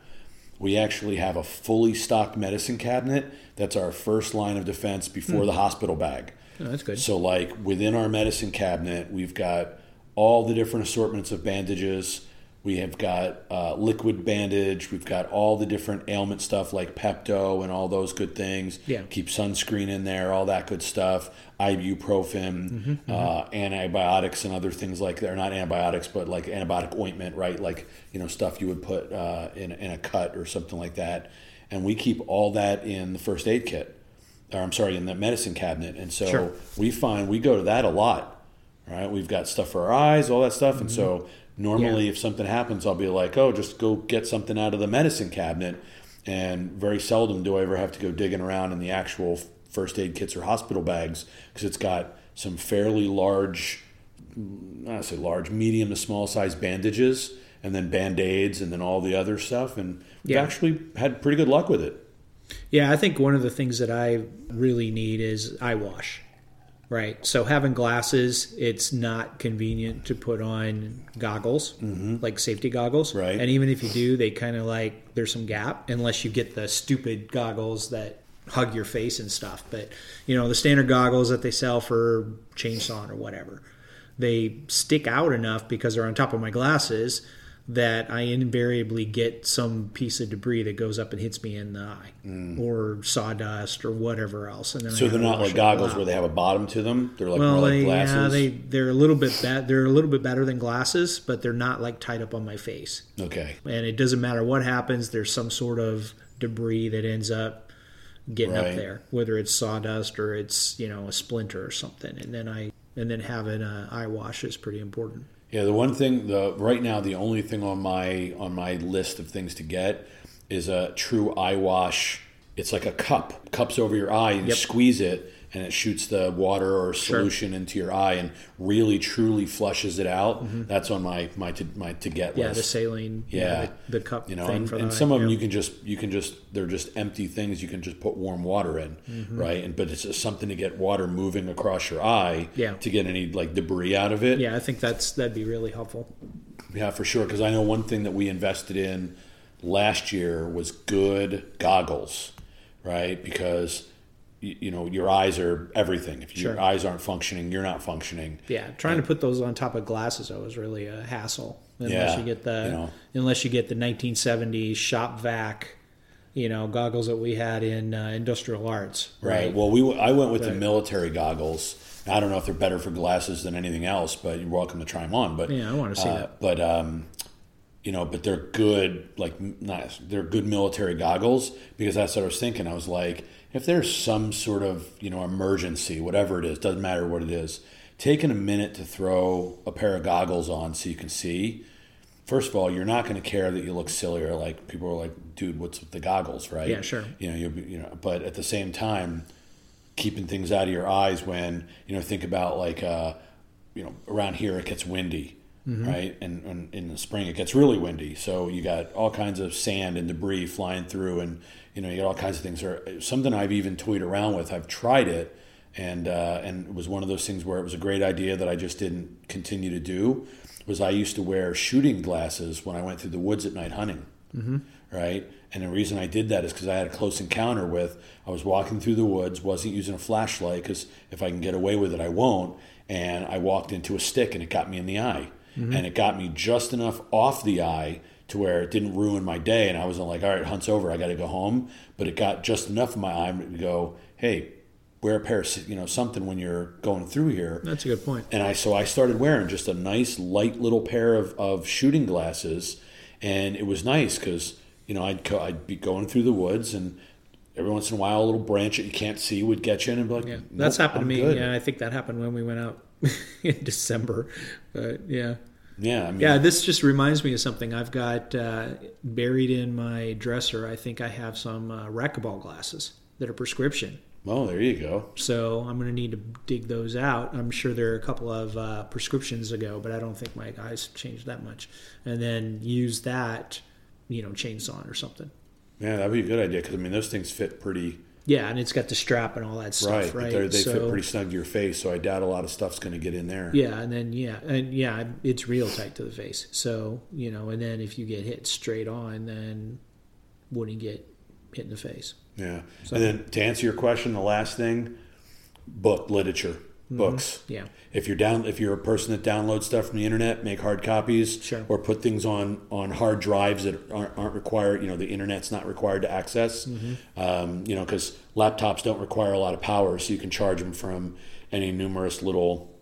we actually have a fully stocked medicine cabinet. That's our first line of defense before the hospital bag. Oh, that's good. So, like within our medicine cabinet, we've got all the different assortments of bandages. We have got uh, liquid bandage. We've got all the different ailment stuff like Pepto and all those good things. Yeah. Keep sunscreen in there, all that good stuff. Ibuprofen, Mm-hmm, uh, antibiotics, and other things like that. Or not antibiotics, but like antibiotic ointment, right? Like you know stuff you would put uh, in in a cut or something like that. And we keep all that in the first aid kit or I'm sorry, in the medicine cabinet. And so Sure. we find we go to that a lot. Right? We've got stuff for our eyes, all that stuff. And so normally, Yeah. if something happens, I'll be like, oh, just go get something out of the medicine cabinet. And very seldom do I ever have to go digging around in the actual first aid kits or hospital bags because it's got some fairly large, I say large, medium to small size bandages, and then band aids, and then all the other stuff. And we've Yeah. actually had pretty good luck with it. Yeah, I think one of the things that I really need is eye wash. Right. So having glasses, it's not convenient to put on goggles, like safety goggles. Mm-hmm. Right. And even if you do, they kind of like there's some gap unless you get the stupid goggles that hug your face and stuff. But you know the standard goggles that they sell for chainsaw or whatever, they stick out enough because they're on top of my glasses that I invariably get some piece of debris that goes up and hits me in the eye, or sawdust, or whatever else. And then Mm. So they're not like goggles out. where they have a bottom to them. They're like Well, more like glasses. yeah, they they're a little bit bad. They're a little bit better than glasses, but they're not like tied up on my face. okay. And it doesn't matter what happens. There's some sort of debris that ends up getting Right. up there, whether it's sawdust or it's you know a splinter or something. And then I and then having an eye wash is pretty important. Yeah, the one thing the right now the only thing on my on my list of things to get is a true eye wash. It's like a cup. Cups over your eye and you squeeze it and it shoots the water or solution into your eye and really truly flushes it out. That's on my my to, my to get Mm-hmm. Yeah, the saline. Yeah. the, the cup you know, thing and, and some of them yeah. you can just you can just they're just empty things you can just put warm water in, Mm-hmm. right? And but it's just something to get water moving across your eye, Yeah. to get any like debris out of it. Yeah, I think that's that'd be really helpful. Yeah, for sure. Because I know one thing that we invested in last year was good goggles, right? Because you, you know your eyes are everything. If your eyes aren't functioning, you're not functioning. Yeah, trying to put those on top of glasses though is really a hassle unless Yeah, you get the you know. unless you get the 1970s shop vac, you know, goggles that we had in uh, industrial arts. Right. Well, we I went with the military goggles. I don't know if they're better for glasses than anything else, but you're welcome to try them on. But Yeah, I wanna see uh, that. But um, you know, but they're good. Like, not they're good military goggles because that's what I was thinking. I was like, if there's some sort of you know emergency, whatever it is, doesn't matter what it is, taking a minute to throw a pair of goggles on so you can see. First of all, you're not going to care that you look silly or like people are like, dude, what's with the goggles, right? Yeah, sure. You know, you you know, but at the same time, keeping things out of your eyes when you know think about like uh, you know around here it gets windy right and, and in the spring it gets really windy so you got all kinds of sand and debris flying through and you know you got all kinds of things. Or uh, something i've even toyed around with. I've tried it and uh, and it was one of those things where it was a great idea that i just didn't continue to do was i used to wear shooting glasses when i went through the woods at night hunting. Mm-hmm. Right? And the reason I did that is because I had a close encounter with I was walking through the woods, wasn't using a flashlight because if I can get away with it, I won't. And I walked into a stick and it got me in the eye, mm-hmm. and it got me just enough off the eye to where it didn't ruin my day. And I wasn't like, all right, hunt's over, I got to go home. But it got just enough of my eye to go, hey, wear a pair of you know something when you're going through here. That's a good point. And I so I started wearing just a nice light little pair of, of shooting glasses, and it was nice because you know I'd go, I'd be going through the woods and every once in a while a little branch that you can't see would get you in and be like, Yeah, nope, that's happened I'm to me. good. Yeah, I think that happened when we went out in December. But yeah, yeah, I mean, yeah. This just reminds me of something. I've got uh, buried in my dresser. I think I have some uh, racquetball glasses that are prescription. Oh, there you go. So I'm going to need to dig those out. I'm sure there are a couple of uh, prescriptions ago, but I don't think my eyes changed that much. And then use that, you know, chainsaw or something. Yeah, that'd be a good idea because I mean those things fit pretty Yeah, and it's got the strap and all that right. stuff, but right? they're- So- fit pretty snug to your face, so I doubt a lot of stuff's going to get in there. Yeah, and then yeah, and yeah, it's real tight to the face. So you know, and then if you get hit straight on, then wouldn't get hit in the face. Yeah. And then to answer your question, the last thing, book literature, books. Yeah, If you're down, if you're a person that downloads stuff from the internet, make hard copies, Sure. or put things on on hard drives that aren't, aren't required. You know, the internet's not required to access. Um, you know, because laptops don't require a lot of power, so you can charge them from any numerous little,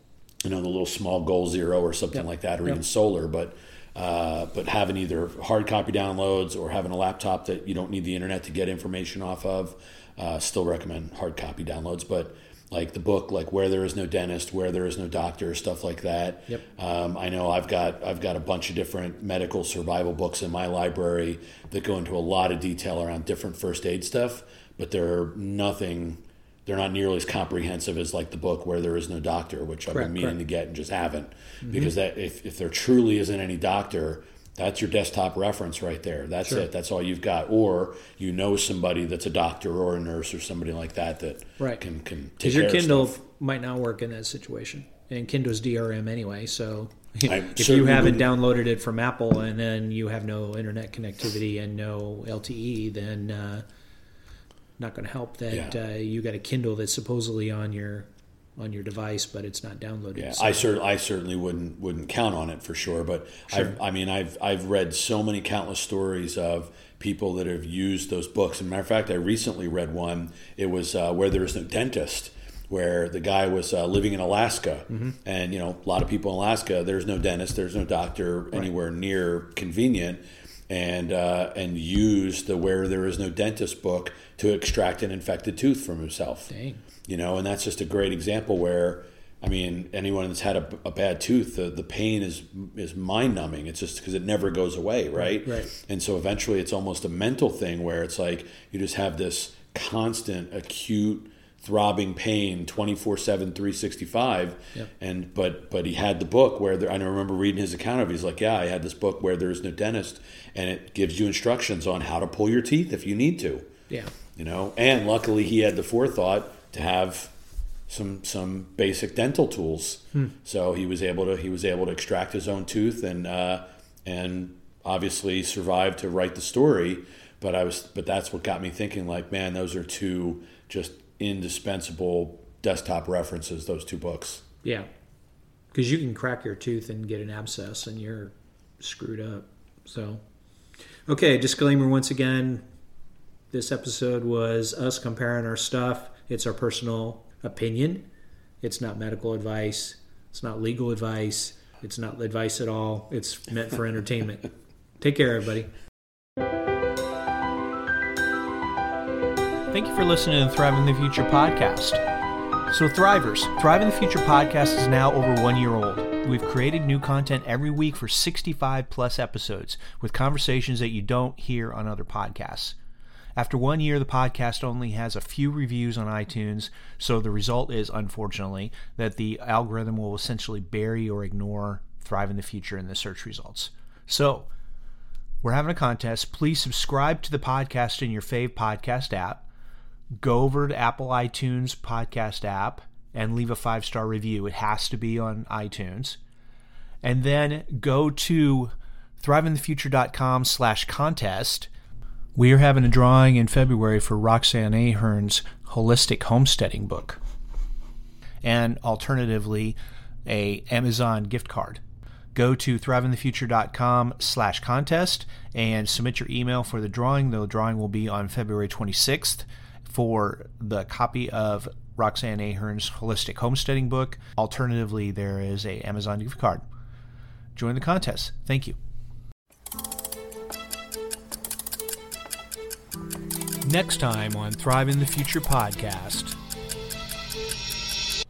you know, the little small Goal Zero or something like that, or even solar. But uh, but having either hard copy downloads or having a laptop that you don't need the internet to get information off of, uh, still recommend hard copy downloads. But like the book, like Where There Is No Dentist, Where There Is No Doctor, stuff like that. Yep. Um, I know I've got I've got a bunch of different medical survival books in my library that go into a lot of detail around different first aid stuff, but they're nothing. They're not nearly as comprehensive as like the book Where There Is No Doctor, which I've been meaning correct. to get and just haven't, because that if if there truly isn't any doctor. That's your desktop reference right there. That's it. That's all you've got. Or you know somebody that's a doctor or a nurse or somebody like that that Right. can can take because your Kindle might not work in that situation, and Kindle's DRM anyway. So I if you haven't downloaded it from Apple and then you have no internet connectivity and no LTE, then uh, not going to help that Yeah. uh, you got a Kindle that's supposedly on your on your device, but it's not downloaded. Yeah, So- I cer- I certainly wouldn't wouldn't count on it for sure. But I've, I mean, I've I've read so many countless stories of people that have used those books. And matter of fact, I recently read one. It was uh, where there is no dentist, where the guy was uh, living in Alaska, and you know, a lot of people in Alaska, there's no dentist, there's no doctor anywhere near convenient. And uh, and used the where there is no dentist book to extract an infected tooth from himself Dang. you know and that's just a great example where i mean anyone that's had a, a bad tooth the, the pain is is mind numbing it's just because it never goes away right right. and so eventually it's almost a mental thing where it's like you just have this constant acute throbbing pain 24 7 365 Yep. and but but he had the book where there, i remember reading his account of it. he's like yeah i had this book where there's no dentist and it gives you instructions on how to pull your teeth if you need to Yeah. you know and luckily he had the forethought to have some some basic dental tools so he was able to he was able to extract his own tooth and uh, and obviously survived to write the story but i was but that's what got me thinking like man those are two just indispensable desktop references those two books Yeah. Because you can crack your tooth and get an abscess and you're screwed up. So, okay, disclaimer once again this episode was us comparing our stuff. It's our personal opinion, it's not medical advice, it's not legal advice, it's not advice at all. It's meant for entertainment. Take care, everybody. Thank you for listening to the Thriving the Future podcast. So, Thrivers, Thriving the Future podcast is now over one year old. We've created new content every week for 65 plus episodes with conversations that you don't hear on other podcasts. After one year, the podcast only has a few reviews on iTunes, so the result is, unfortunately, that the algorithm will essentially bury or ignore Thriving the Future in the search results. So, we're having a contest. Please subscribe to the podcast in your fave podcast app go over to Apple iTunes podcast app and leave a five star review. It has to be on iTunes. And then go to thrivingthefuture.com slash contest. We are having a drawing in February for Roxanne Ahern's holistic homesteading book. And alternatively, a Amazon gift card. go to thrivingthefuture.com slash contest and submit your email for the drawing. The drawing will be on February 26th for the copy of Roxanne Ahern's Holistic Homesteading book. Alternatively, there is a Amazon gift card. Join the contest. Thank you. Next time on Thriving the Future podcast.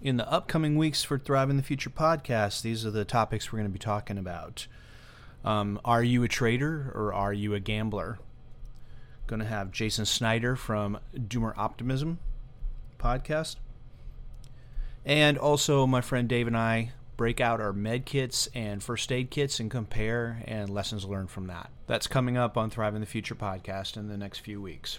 In the upcoming weeks for Thriving the Future podcast, these are the topics we're going to be talking about. Um, are you a trader or are you a gambler? Going to have Jason Snyder from Doomer Optimism podcast. And also, my friend Dave and I break out our med kits and first aid kits and compare and lessons learned from that. That's coming up on Thriving the Future podcast in the next few weeks.